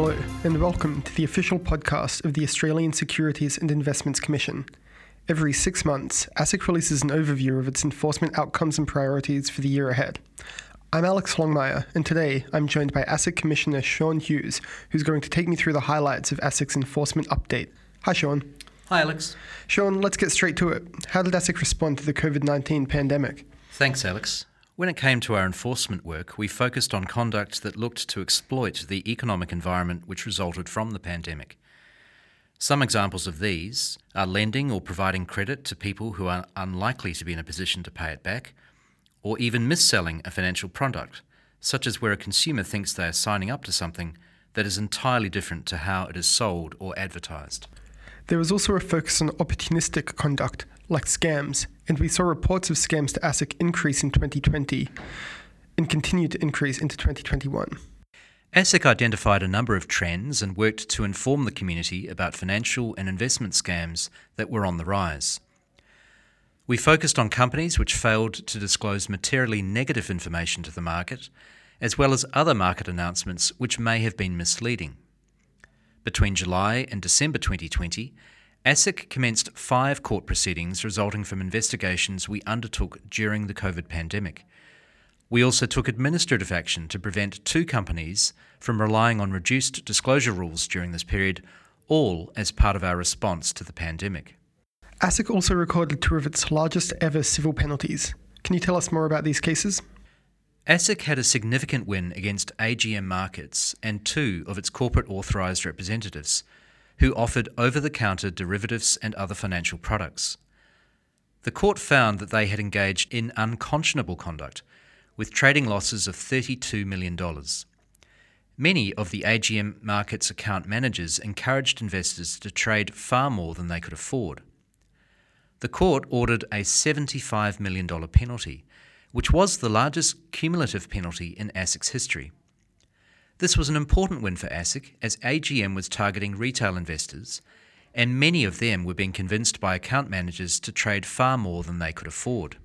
Hello, and welcome to the official podcast of the Australian Securities and Investments Commission. Every six months, ASIC releases an overview of its enforcement outcomes and priorities for the year ahead. I'm Alex Longmire, and today I'm joined by ASIC Commissioner Sean Hughes, who's going to take me through the highlights of ASIC's enforcement update. Hi, Sean. Hi, Alex. Sean, let's get straight to it. How did ASIC respond to the COVID 19 pandemic? Thanks, Alex. When it came to our enforcement work, we focused on conduct that looked to exploit the economic environment which resulted from the pandemic. Some examples of these are lending or providing credit to people who are unlikely to be in a position to pay it back, or even mis-selling a financial product, such as where a consumer thinks they are signing up to something that is entirely different to how it is sold or advertised. There was also a focus on opportunistic conduct, like scams, and we saw reports of scams to ASIC increase in 2020 and continue to increase into 2021. ASIC identified a number of trends and worked to inform the community about financial and investment scams that were on the rise. We focused on companies which failed to disclose materially negative information to the market, as well as other market announcements which may have been misleading. Between July and December 2020, ASIC commenced five court proceedings resulting from investigations we undertook during the COVID pandemic. We also took administrative action to prevent two companies from relying on reduced disclosure rules during this period, all as part of our response to the pandemic. ASIC also recorded two of its largest ever civil penalties. Can you tell us more about these cases? ASIC had a significant win against AGM Markets and two of its corporate authorised representatives who offered over the counter derivatives and other financial products. The court found that they had engaged in unconscionable conduct, with trading losses of $32 million. Many of the AGM markets account managers encouraged investors to trade far more than they could afford. The court ordered a $75 million penalty, which was the largest cumulative penalty in ASIC's history. This was an important win for ASIC as AGM was targeting retail investors, and many of them were being convinced by account managers to trade far more than they could afford.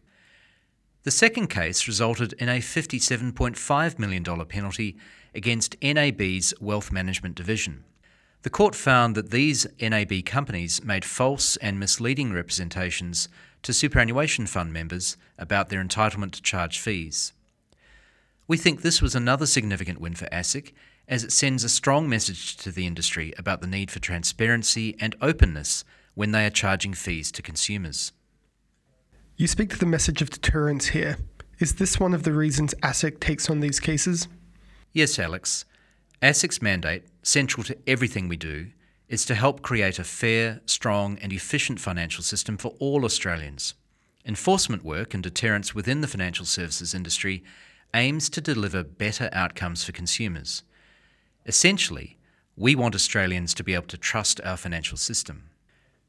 The second case resulted in a $57.5 million penalty against NAB's Wealth Management Division. The court found that these NAB companies made false and misleading representations to superannuation fund members about their entitlement to charge fees. We think this was another significant win for ASIC as it sends a strong message to the industry about the need for transparency and openness when they are charging fees to consumers. You speak to the message of deterrence here. Is this one of the reasons ASIC takes on these cases? Yes, Alex. ASIC's mandate, central to everything we do, is to help create a fair, strong, and efficient financial system for all Australians. Enforcement work and deterrence within the financial services industry aims to deliver better outcomes for consumers. Essentially, we want Australians to be able to trust our financial system.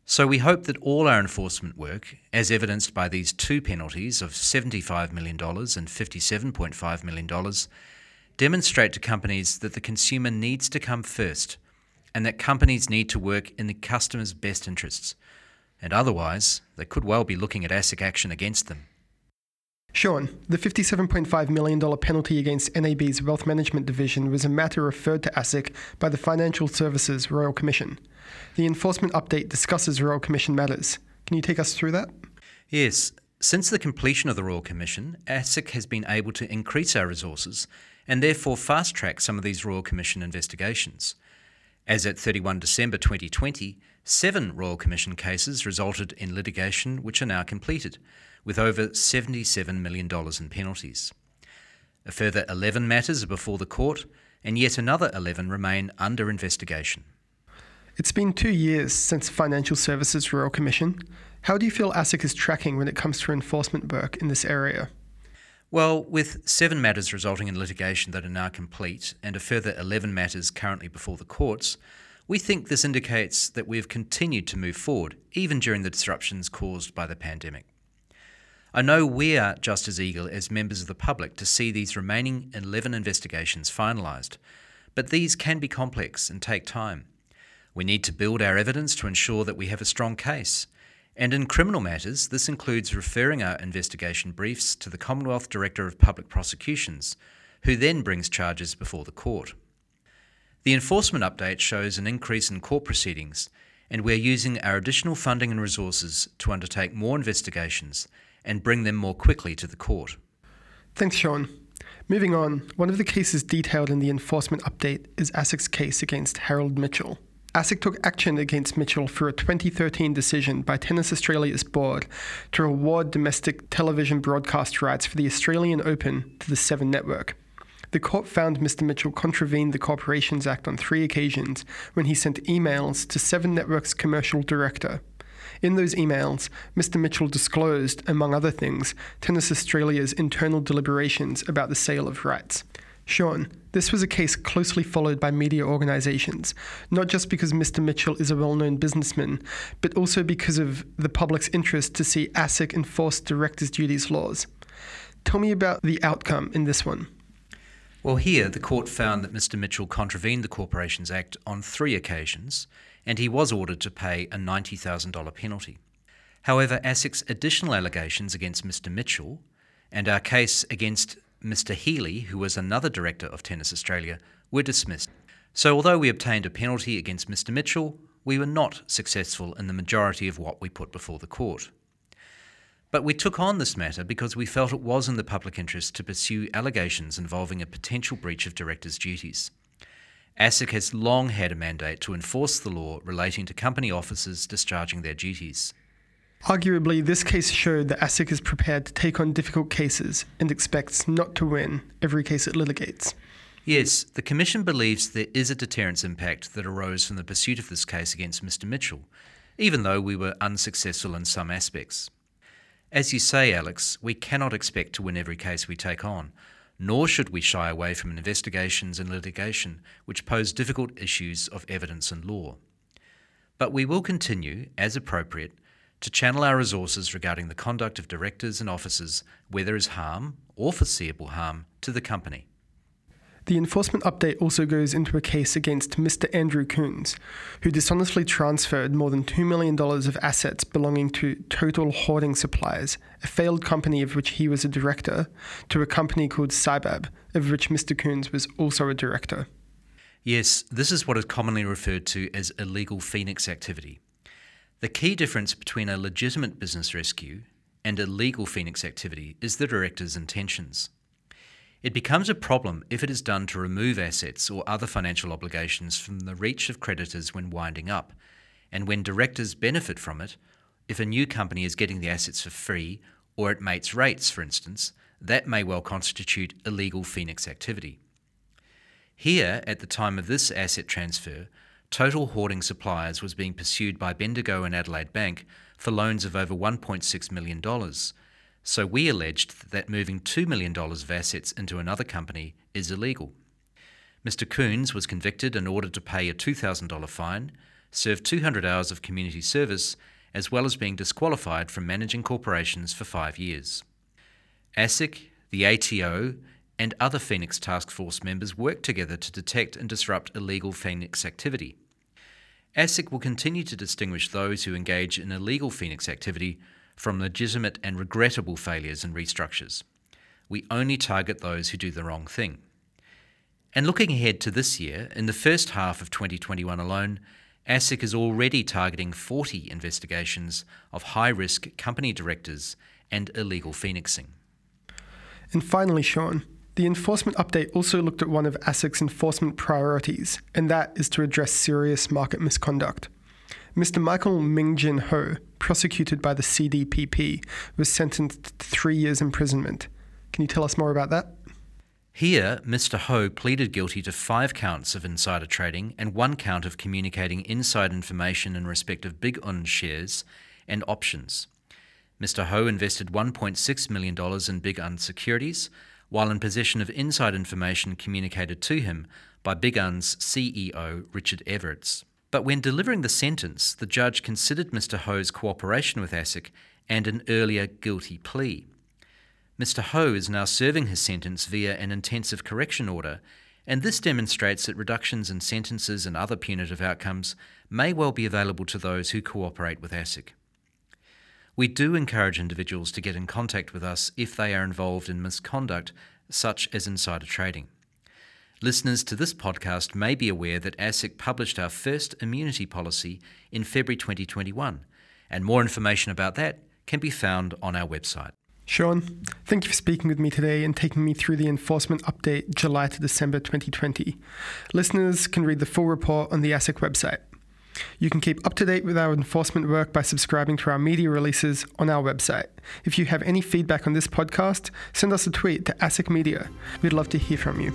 So we hope that all our enforcement work, as evidenced by these two penalties of $75 million and $57.5 million, demonstrate to companies that the consumer needs to come first and that companies need to work in the customer's best interests. And otherwise, they could well be looking at ASIC action against them. Sean, the $57.5 million penalty against NAB's Wealth Management Division was a matter referred to ASIC by the Financial Services Royal Commission. The enforcement update discusses Royal Commission matters. Can you take us through that? Yes. Since the completion of the Royal Commission, ASIC has been able to increase our resources and therefore fast track some of these Royal Commission investigations. As at 31 December 2020, seven Royal Commission cases resulted in litigation which are now completed with over $77 million in penalties. A further 11 matters are before the court, and yet another 11 remain under investigation. It's been two years since the Financial Services Royal Commission. How do you feel ASIC is tracking when it comes to enforcement work in this area? Well, with seven matters resulting in litigation that are now complete and a further 11 matters currently before the courts, we think this indicates that we have continued to move forward, even during the disruptions caused by the pandemic. I know we are just as eager as members of the public to see these remaining 11 investigations finalised, but these can be complex and take time. We need to build our evidence to ensure that we have a strong case. And in criminal matters, this includes referring our investigation briefs to the Commonwealth Director of Public Prosecutions, who then brings charges before the court. The enforcement update shows an increase in court proceedings, and we're using our additional funding and resources to undertake more investigations and bring them more quickly to the court. Thanks, Sean. Moving on, one of the cases detailed in the enforcement update is ASIC's case against Harold Mitchell. ASIC took action against Mitchell for a 2013 decision by Tennis Australia's board to award domestic television broadcast rights for the Australian Open to the Seven Network. The court found Mr. Mitchell contravened the Corporations Act on three occasions when he sent emails to Seven Network's commercial director. In those emails, Mr. Mitchell disclosed, among other things, Tennis Australia's internal deliberations about the sale of rights. Sean, this was a case closely followed by media organisations, not just because Mr. Mitchell is a well known businessman, but also because of the public's interest to see ASIC enforce directors' duties laws. Tell me about the outcome in this one. Well, here the court found that Mr. Mitchell contravened the Corporations Act on three occasions, and he was ordered to pay a $90,000 penalty. However, ASIC's additional allegations against Mr. Mitchell and our case against Mr. Healy, who was another director of Tennis Australia, were dismissed. So, although we obtained a penalty against Mr. Mitchell, we were not successful in the majority of what we put before the court. But we took on this matter because we felt it was in the public interest to pursue allegations involving a potential breach of directors' duties. ASIC has long had a mandate to enforce the law relating to company officers discharging their duties. Arguably, this case showed that ASIC is prepared to take on difficult cases and expects not to win every case it litigates. Yes, the Commission believes there is a deterrence impact that arose from the pursuit of this case against Mr. Mitchell, even though we were unsuccessful in some aspects. As you say, Alex, we cannot expect to win every case we take on, nor should we shy away from investigations and litigation which pose difficult issues of evidence and law. But we will continue, as appropriate, to channel our resources regarding the conduct of directors and officers where there is harm or foreseeable harm to the company. The enforcement update also goes into a case against Mr. Andrew Coons, who dishonestly transferred more than $2 million of assets belonging to Total Hoarding Supplies, a failed company of which he was a director, to a company called Cybab, of which Mr. Coons was also a director. Yes, this is what is commonly referred to as illegal Phoenix activity. The key difference between a legitimate business rescue and illegal Phoenix activity is the director's intentions. It becomes a problem if it is done to remove assets or other financial obligations from the reach of creditors when winding up, and when directors benefit from it, if a new company is getting the assets for free or at mates' rates, for instance, that may well constitute illegal Phoenix activity. Here, at the time of this asset transfer, Total Hoarding Supplies was being pursued by Bendigo and Adelaide Bank for loans of over $1.6 million. So we alleged that moving $2 million of assets into another company is illegal. Mr. Coons was convicted and ordered to pay a $2,000 fine, serve 200 hours of community service, as well as being disqualified from managing corporations for five years. ASIC, the ATO, and other Phoenix Task Force members worked together to detect and disrupt illegal Phoenix activity. ASIC will continue to distinguish those who engage in illegal Phoenix activity from legitimate and regrettable failures and restructures. We only target those who do the wrong thing. And looking ahead to this year, in the first half of 2021 alone, ASIC is already targeting 40 investigations of high risk company directors and illegal phoenixing. And finally, Sean, the enforcement update also looked at one of ASIC's enforcement priorities, and that is to address serious market misconduct. Mr. Michael Mingjin Ho, prosecuted by the CDPP, was sentenced to three years imprisonment. Can you tell us more about that? Here, Mr. Ho pleaded guilty to five counts of insider trading and one count of communicating inside information in respect of Big Un shares and options. Mr. Ho invested $1.6 million in Big Un securities, while in possession of inside information communicated to him by Big Un's CEO, Richard Evertz. But when delivering the sentence, the judge considered Mr. Ho's cooperation with ASIC and an earlier guilty plea. Mr. Ho is now serving his sentence via an intensive correction order, and this demonstrates that reductions in sentences and other punitive outcomes may well be available to those who cooperate with ASIC. We do encourage individuals to get in contact with us if they are involved in misconduct, such as insider trading. Listeners to this podcast may be aware that ASIC published our first immunity policy in February 2021, and more information about that can be found on our website. Sean, thank you for speaking with me today and taking me through the enforcement update July to December 2020. Listeners can read the full report on the ASIC website. You can keep up to date with our enforcement work by subscribing to our media releases on our website. If you have any feedback on this podcast, send us a tweet to ASIC Media. We'd love to hear from you.